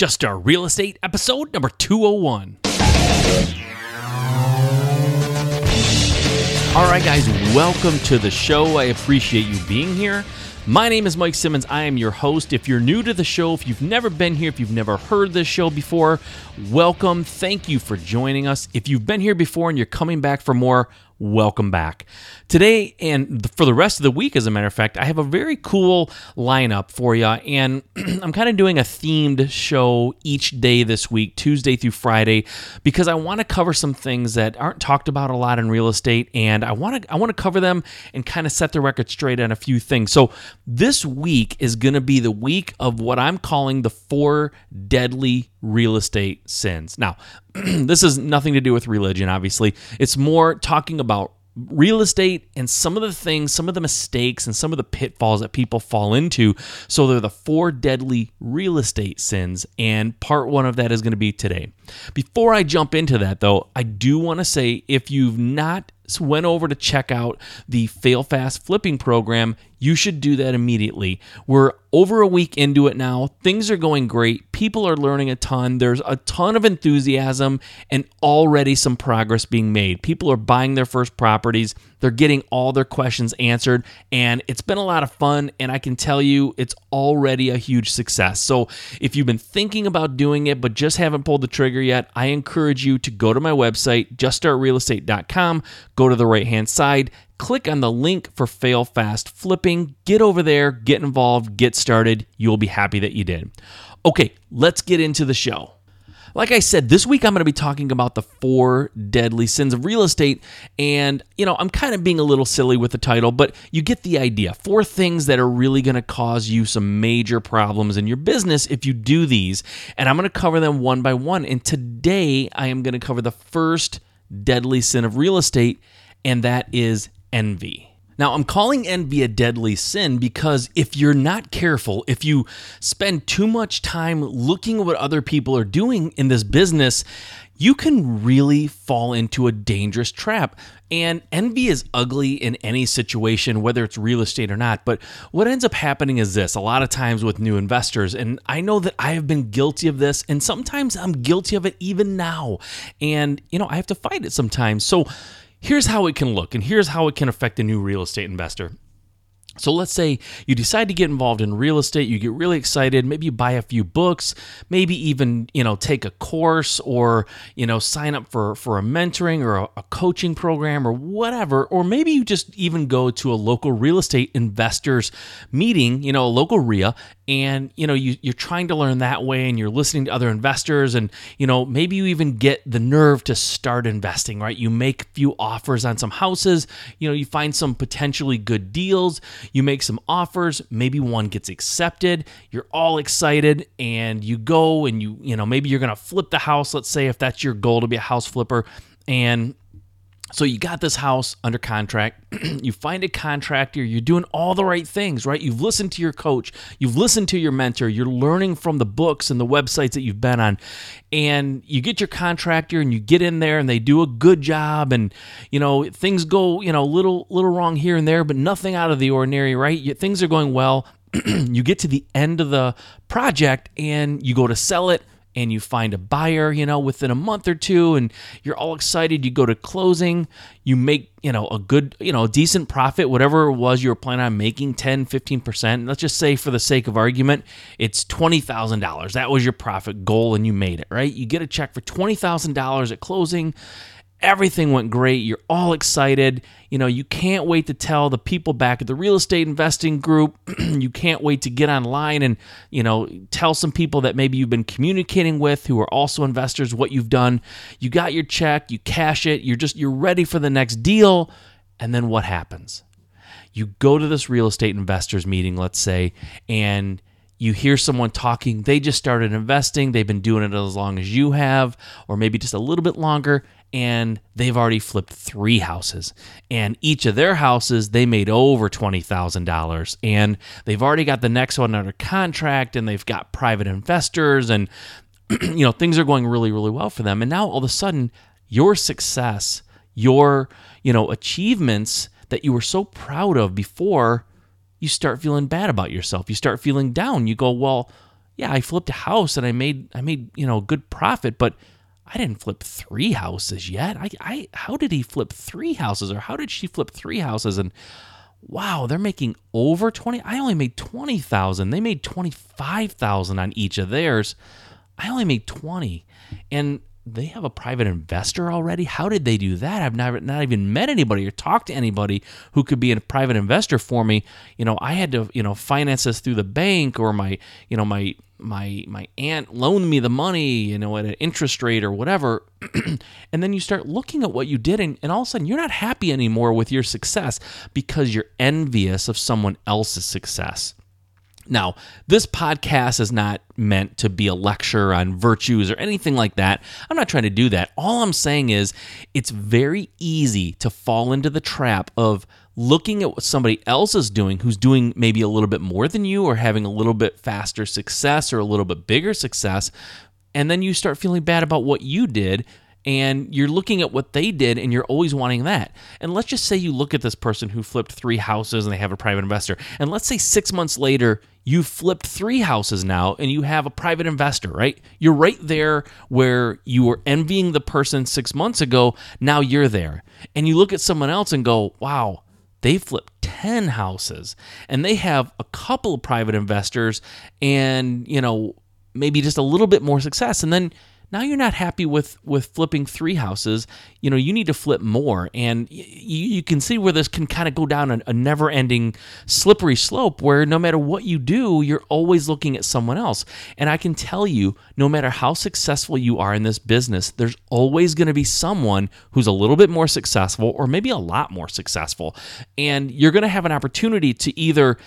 Just Start Real Estate, episode number 201. All right, guys, welcome to the show. I appreciate you being here. My name is Mike Simmons. I am your host. If you're new to the show, if you've never been here, if you've never heard this show before, welcome. Thank you for joining us. If you've been here before and you're coming back for more, welcome back. Today and for the rest of the week, as a matter of fact, I have a very cool lineup for you. And I'm kind of doing a themed show each day this week, Tuesday through Friday, because I want to cover some things that aren't talked about a lot in real estate. And I want to I want to cover them and kind of set the record straight on a few things. So this week is going to be the week of what I'm calling the four deadly real estate sins. Now, this has nothing to do with religion, obviously. It's more talking about real estate and some of the things, some of the mistakes, and some of the pitfalls that people fall into. So, they're the four deadly real estate sins, and part one of that is going to be today. Before I jump into that, though, I do want to say if you've not went over to check out the Fail Fast flipping program, you should do that immediately. We're over a week into it now. Things are going great. People are learning a ton. There's a ton of enthusiasm and already some progress being made. People are buying their first properties. They're getting all their questions answered, and it's been a lot of fun. And I can tell you, it's already a huge success. So if you've been thinking about doing it but just haven't pulled the trigger yet, I encourage you to go to my website, juststartrealestate.com, go to the right hand side, click on the link for Fail Fast Flipping, get over there, get involved, get started. You'll be happy that you did. Okay, let's get into the show. Like I said, this week I'm going to be talking about the four deadly sins of real estate. And, you know, I'm kind of being a little silly with the title, but you get the idea. Four things that are really going to cause you some major problems in your business if you do these. And I'm going to cover them one by one. And today I am going to cover the first deadly sin of real estate, and that is envy. Now, I'm calling envy a deadly sin because if you're not careful, if you spend too much time looking at what other people are doing in this business, you can really fall into a dangerous trap. And envy is ugly in any situation, whether it's real estate or not. But what ends up happening is this a lot of times with new investors, and I know that I have been guilty of this, and sometimes I'm guilty of it even now. And, you know, I have to fight it sometimes. So, here's how it can look and here's how it can affect a new real estate investor. So let's say you decide to get involved in real estate, you get really excited, maybe you buy a few books, maybe even, you know, take a course or, you know, sign up for for a mentoring or a, a coaching program or whatever, or maybe you just even go to a local real estate investors meeting, you know, a local RIA and, you know, you you're trying to learn that way and you're listening to other investors and, you know, maybe you even get the nerve to start investing, right? You make a few offers on some houses, you know, you find some potentially good deals you make some offers, maybe one gets accepted, you're all excited and you go and you, you know, maybe you're going to flip the house, let's say if that's your goal to be a house flipper and so you got this house under contract. you find a contractor. You're doing all the right things, right? You've listened to your coach. You've listened to your mentor. You're learning from the books and the websites that you've been on. And you get your contractor and you get in there and they do a good job and you know, things go, you know, little little wrong here and there, but nothing out of the ordinary, right? Things are going well. you get to the end of the project and you go to sell it and you find a buyer, you know, within a month or two and you're all excited, you go to closing, you make, you know, a good, you know, decent profit, whatever it was you were planning on making 10, 15%. Let's just say for the sake of argument, it's $20,000. That was your profit goal and you made it, right? You get a check for $20,000 at closing everything went great. You're all excited. You know, you can't wait to tell the people back at the real estate investing group. you can't wait to get online and, you know, tell some people that maybe you've been communicating with who are also investors what you've done. You got your check, you cash it, you're just you're ready for the next deal. And then what happens? You go to this real estate investors meeting, let's say, and you hear someone talking, they just started investing, they've been doing it as long as you have, or maybe just a little bit longer, and they've already flipped three houses. And each of their houses, they made over $20,000. And they've already got the next one under contract, and they've got private investors, and you know, things are going really, really well for them. And now all of a sudden, your success, your, you know, achievements that you were so proud of before, you start feeling bad about yourself. You start feeling down. You go, well, yeah, I flipped a house and I made I made, you know, a good profit, but I didn't flip three houses yet. I, I how did he flip three houses or how did she flip three houses and wow, they're making over 20. I only made 20,000. They made 25,000 on each of theirs. I only made 20. And they have a private investor already. How did they do that? I've never not even met anybody or talked to anybody who could be a private investor for me. You know, I had to, you know, finance this through the bank or my, you know, my my my aunt loaned me the money, you know, at an interest rate or whatever. and then you start looking at what you did and, and all of a sudden you're not happy anymore with your success because you're envious of someone else's success. Now, this podcast is not meant to be a lecture on virtues or anything like that. I'm not trying to do that. All I'm saying is it's very easy to fall into the trap of looking at what somebody else is doing who's doing maybe a little bit more than you or having a little bit faster success or a little bit bigger success. And then you start feeling bad about what you did and you're looking at what they did and you're always wanting that. And let's just say you look at this person who flipped three houses and they have a private investor. And let's say six months later, you flipped three houses now and you have a private investor, right? You're right there where you were envying the person six months ago. Now you're there. And you look at someone else and go, wow, they flipped 10 houses and they have a couple of private investors and, you know, maybe just a little bit more success. And then now you're not happy with with flipping three houses. You know you need to flip more. And you, you can see where this can kind of go down a, a never ending slippery slope where no matter what you do you're always looking at someone else. And i can tell you no matter how successful you are in this business there's always going to be someone who's a little bit more successful or maybe a lot more successful. And you're going to have an opportunity to either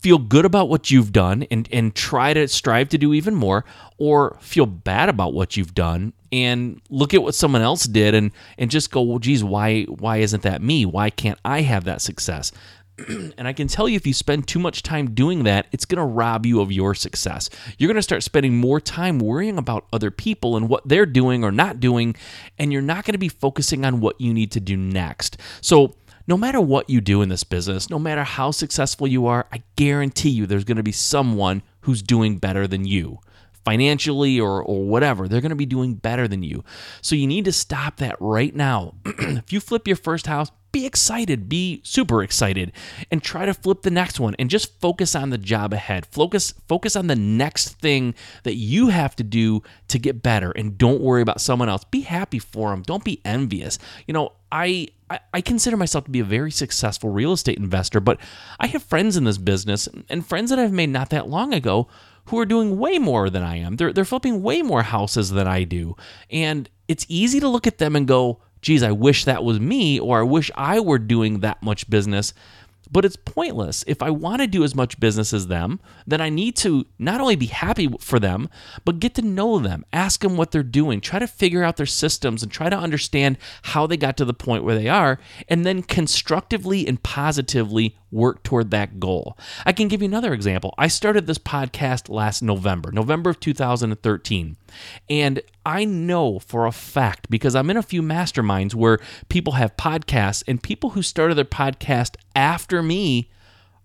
feel good about what you've done and, and try to strive to do even more, or feel bad about what you've done and look at what someone else did and, and just go, well, geez, why, why isn't that me? Why can't I have that success? and I can tell you if you spend too much time doing that, it's going to rob you of your success. You're going to start spending more time worrying about other people and what they're doing or not doing, and you're not going to be focusing on what you need to do next. So, no matter what you do in this business, no matter how successful you are, I guarantee you there's going to be someone who's doing better than you financially or, or whatever. They're going to be doing better than you. So you need to stop that right now. if you flip your first house, be excited, be super excited, and try to flip the next one and just focus on the job ahead. Focus focus on the next thing that you have to do to get better and don't worry about someone else. Be happy for them. Don't be envious. You know, I I, consider myself to be a very successful real estate investor, but I have friends in this business and friends that I've made not that long ago who are doing way more than I am. They're, they're flipping way more houses than I do. And it's easy to look at them and go, geez, I wish that was me, or I wish I were doing that much business. But it's pointless. If I want to do as much business as them, then I need to not only be happy for them, but get to know them, ask them what they're doing, try to figure out their systems and try to understand how they got to the point where they are, and then constructively and positively work toward that goal. I can give you another example. I started this podcast last November, November of 2013. And I know for a fact because I'm in a few masterminds where people have podcasts and people who started their podcast after me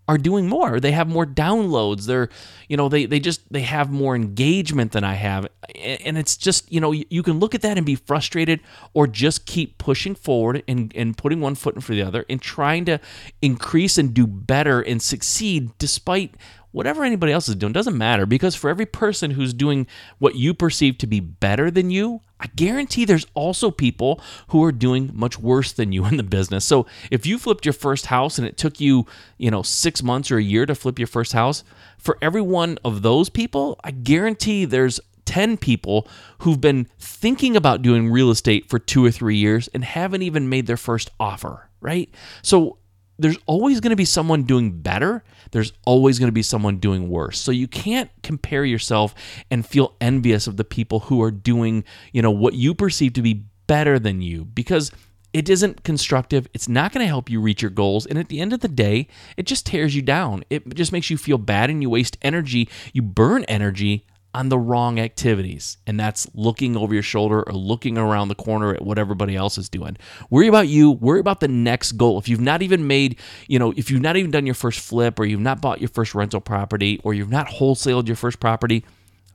are doing more. They have more downloads. They're, you know, they they just they have more engagement than I have. And it's just, you know, you can look at that and be frustrated or just keep pushing forward and, and putting one foot in for the other and trying to increase and do better and succeed despite whatever anybody else is doing doesn't matter because for every person who's doing what you perceive to be better than you, I guarantee there's also people who are doing much worse than you in the business. So if you flipped your first house and it took you, you know, six months or a year to flip your first house, for every one of those people, I guarantee there's 10 people who've been thinking about doing real estate for two or three years and haven't even made their first offer, right? So there's always going to be someone doing better. There's always going to be someone doing worse. So you can't compare yourself and feel envious of the people who are doing, you know, what you perceive to be better than you because it isn't constructive. It's not going to help you reach your goals. And at the end of the day, it just tears you down. It just makes you feel bad and you waste energy. You burn energy on the wrong activities, and that's looking over your shoulder or looking around the corner at what everybody else is doing. Worry about you, worry about the next goal. If you've not even made, you know, if you've not even done your first flip or you've not bought your first rental property or you've not wholesaled your first property,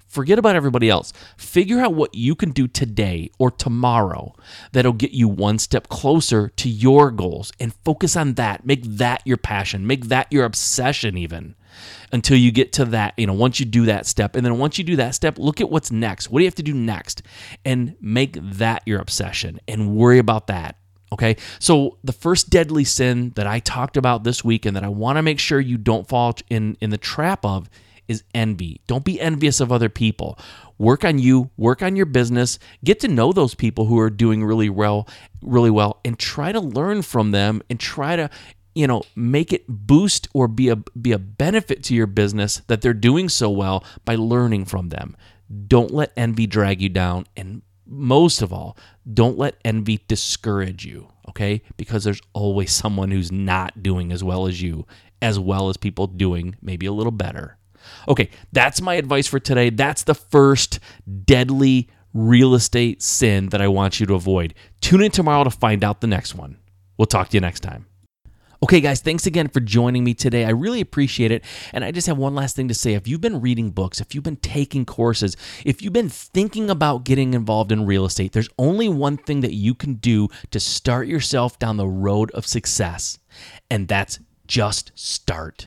Forget about everybody else. Figure out what you can do today or tomorrow that'll get you one step closer to your goals and focus on that. Make that your passion, make that your obsession, even until you get to that. You know, once you do that step, and then once you do that step, look at what's next. What do you have to do next? And make that your obsession and worry about that. Okay. So the first deadly sin that I talked about this week and that I want to make sure you don't fall in, in the trap of is envy. Don't be envious of other people. Work on you, work on your business, get to know those people who are doing really well, really well and try to learn from them and try to you know make it boost or be a be a benefit to your business that they're doing so well by learning from them. Don't let envy drag you down and most of all, don't let envy discourage you, okay? Because there's always someone who's not doing as well as you, as well as people doing maybe a little better. Okay, that's my advice for today. That's the first deadly real estate sin that I want you to avoid. Tune in tomorrow to find out the next one. We'll talk to you next time. Okay, guys, thanks again for joining me today. I really appreciate it. And I just have one last thing to say. If you've been reading books, if you've been taking courses, if you've been thinking about getting involved in real estate, there's only one thing that you can do to start yourself down the road of success, and that's just start.